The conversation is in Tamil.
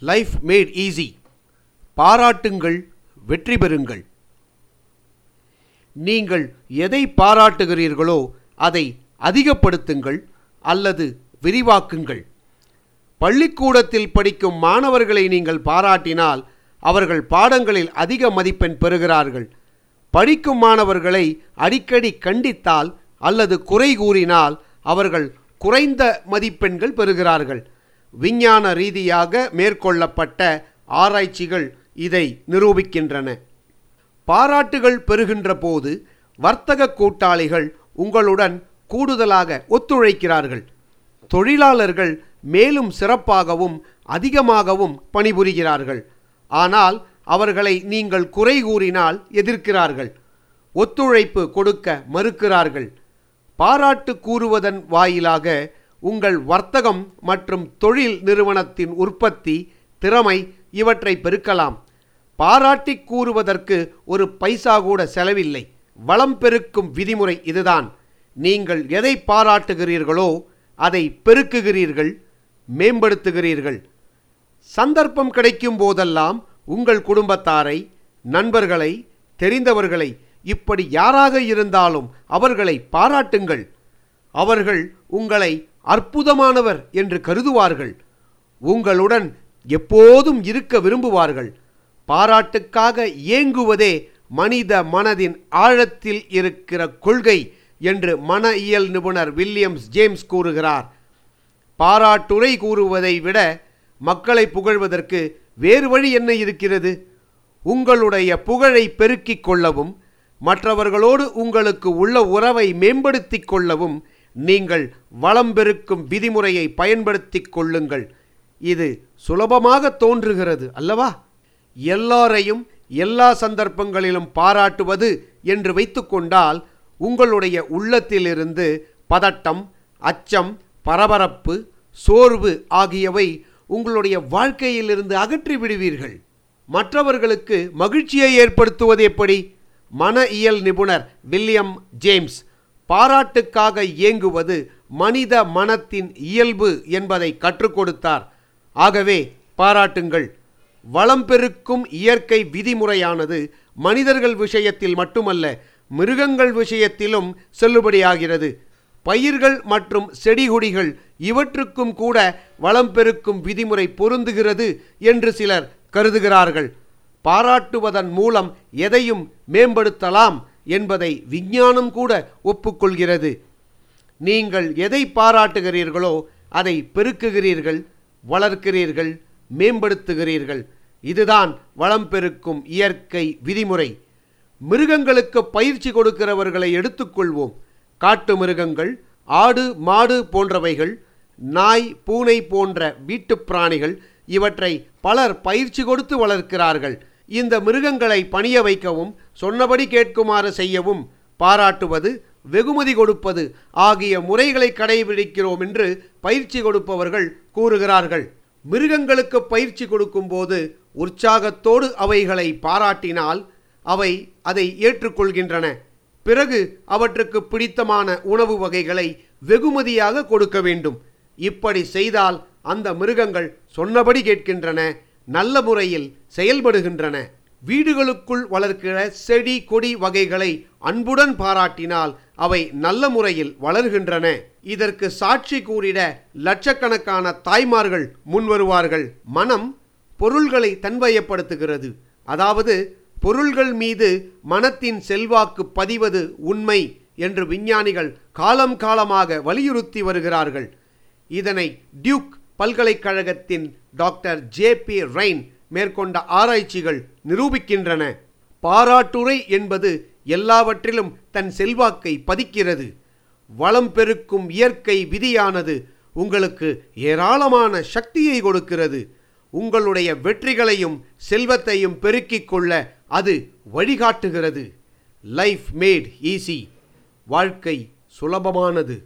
லைஃப் மேட் ஈஸி பாராட்டுங்கள் வெற்றி பெறுங்கள். நீங்கள் எதை பாராட்டுகிறீர்களோ அதை அதிகப்படுத்துங்கள் அல்லது விரிவாக்குங்கள். பள்ளிக்கூடத்தில் படிக்கும் மாணவர்களை நீங்கள் பாராட்டினால் அவர்கள் பாடங்களில் அதிக மதிப்பெண் பெறுகிறார்கள். படிக்கும் மாணவர்களை அடிக்கடி கண்டித்தால் அல்லது குறை கூறினால் அவர்கள் குறைந்த மதிப்பெண்கள் பெறுகிறார்கள். விஞ்ஞான ரீதியாக மேற்கொள்ளப்பட்ட ஆராய்ச்சிகள் இதை நிரூபிக்கின்றன. பாராட்டுகள் பெறுகின்ற போது வர்த்தக கூட்டாளிகள் உங்களுடன் கூடுதலாக ஒத்துழைக்கிறார்கள். தொழிலாளர்கள் மேலும் சிறப்பாகவும் அதிகமாகவும் பணிபுரிகிறார்கள். ஆனால் அவர்களை நீங்கள் குறை கூறினால் எதிர்க்கிறார்கள். ஒத்துழைப்பு கொடுக்க மறுக்கிறார்கள். பாராட்டு கூறுவதன் வாயிலாக உங்கள் வர்த்தகம் மற்றும் தொழில் நிறுவனத்தின் உற்பத்தி திறமை இவற்றை பெருக்கலாம். பாராட்டி கூறுவதற்கு ஒரு பைசா கூட செலவில்லை. வளம் பெருக்கும் விதிமுறை இதுதான். நீங்கள் எதை பாராட்டுகிறீர்களோ அதை பெருக்குகிறீர்கள் மேம்படுத்துகிறீர்கள். சந்தர்ப்பம் கிடைக்கும் போதெல்லாம் உங்கள் குடும்பத்தாரை நண்பர்களை தெரிந்தவர்களை இப்படி யாராக இருந்தாலும் அவர்களை பாராட்டுங்கள். அவர்கள் உங்களை அற்புதமானவர் என்று கருதுவார்கள். உங்களுடன் எப்போதும் இருக்க விரும்புவார்கள். பாராட்டுக்காக ஏங்குவதே மனித மனதின் ஆழத்தில் இருக்கிற கொள்கை என்று மன இயல் நிபுணர் வில்லியம்ஸ் ஜேம்ஸ் கூறுகிறார். பாராட்டுரை கூறுவதை விட மக்களை புகழ்வதற்கு வேறு வழி என்ன இருக்கிறது? உங்களுடைய புகழை பெருக்கிக் கொள்ளவும் மற்றவர்களோடு உங்களுக்கு உள்ள உறவை மேம்படுத்திக் கொள்ளவும் நீங்கள் வளம் பெருக்கும் விதிமுறையை பயன்படுத்தி கொள்ளுங்கள். இது சுலபமாக தோன்றுகிறது அல்லவா? எல்லாரையும் எல்லா சந்தர்ப்பங்களிலும் பாராட்டுவது என்று வைத்துக்கொண்டால் உங்களுடைய உள்ளத்திலிருந்து பதட்டம் அச்சம் பரபரப்பு சோர்வு ஆகியவை உங்களுடைய வாழ்க்கையிலிருந்து அகற்றி விடுவீர்கள். மற்றவர்களுக்கு மகிழ்ச்சியை ஏற்படுத்துவது எப்படி? மன இயல் நிபுணர் வில்லியம் ஜேம்ஸ் பாராட்டுக்காக இயங்குவது மனித மனத்தின் இயல்பு என்பதை கற்றுக் கொடுத்தார். ஆகவே பாராட்டுங்கள். வளம் பெருக்கும் இயற்கை விதிமுறையானது மனிதர்கள் விஷயத்தில் மட்டுமல்ல மிருகங்கள் விஷயத்திலும் செல்லுபடியாகிறது. பயிர்கள் மற்றும் செடிகொடிகள் இவற்றுக்கும் கூட வளம் பெருக்கும் விதிமுறை பொருந்துகிறது என்று சிலர் கருதுகிறார்கள். பாராட்டுவதன் மூலம் எதையும் மேம்படுத்தலாம். என்பதை விஞ்ஞானம் கூட ஒப்புக்கொள்கிறது. நீங்கள் எதை பாராட்டுகிறீர்களோ அதை பெருக்குகிறீர்கள் வளர்க்கிறீர்கள் மேம்படுத்துகிறீர்கள். இதுதான் வளம் பெருக்கும் இயற்கை விதிமுறை. மிருகங்களுக்கு பயிற்சி கொடுக்கிறவர்களை எடுத்துக்கொள்வோம். காட்டு மிருகங்கள் ஆடு மாடு போன்றவைகள் நாய் பூனை போன்ற வீட்டுப் பிராணிகள் இவற்றை பலர் பயிற்சி கொடுத்து வளர்க்கிறார்கள். இந்த மிருகங்களை பணிய வைக்கவும் சொன்னபடி கேட்குமாறு செய்யவும் பாராட்டுவது வெகுமதி கொடுப்பது ஆகிய முறைகளை கடைபிடிக்கிறோம் என்று பயிற்சி கொடுப்பவர்கள் கூறுகிறார்கள். மிருகங்களுக்கு பயிற்சி கொடுக்கும்போது உற்சாகத்தோடு அவைகளை பாராட்டினால் அவை அதை ஏற்றுக்கொள்கின்றன. பிறகு அவற்றுக்கு பிடித்தமான உணவு வகைகளை வெகுமதியாக கொடுக்க வேண்டும். இப்படி செய்தால் அந்த மிருகங்கள் சொன்னபடி கேட்கின்றன நல்ல முறையில் செயல்படுகின்றன. வீடுகளுக்குள் வளர்க்கிற செடி கொடி வகைகளை அன்புடன் பாராட்டினால் அவை நல்ல முறையில் வளர்கின்றன. இதற்கு சாட்சி கூறிட லட்சக்கணக்கான தாய்மார்கள் முன்வருவார்கள் மனம் பொருள்களை தன்வயப்படுத்துகிறது. அதாவது பொருள்கள் மீது மனத்தின் செல்வாக்கு பதிவது உண்மை என்று விஞ்ஞானிகள் காலம் காலமாக வலியுறுத்தி வருகிறார்கள். இதனை டியூக் பல்கலைக்கழகத்தின் டாக்டர் ஜே பி ரெயின் மேற்கொண்ட ஆராய்ச்சிகள் நிரூபிக்கின்றன. பாராட்டுரை என்பது எல்லாவற்றிலும் தன் செல்வாக்கை பதிக்கிறது. வளம் பெருக்கும் இயற்கை விதியானது உங்களுக்கு ஏராளமான சக்தியை கொடுக்கிறது. உங்களுடைய வெற்றிகளையும் செல்வத்தையும் பெருக்கிக் கொள்ள அது வழிகாட்டுகிறது. லைஃப் மேட் ஈஸி வாழ்க்கை சுலபமானது.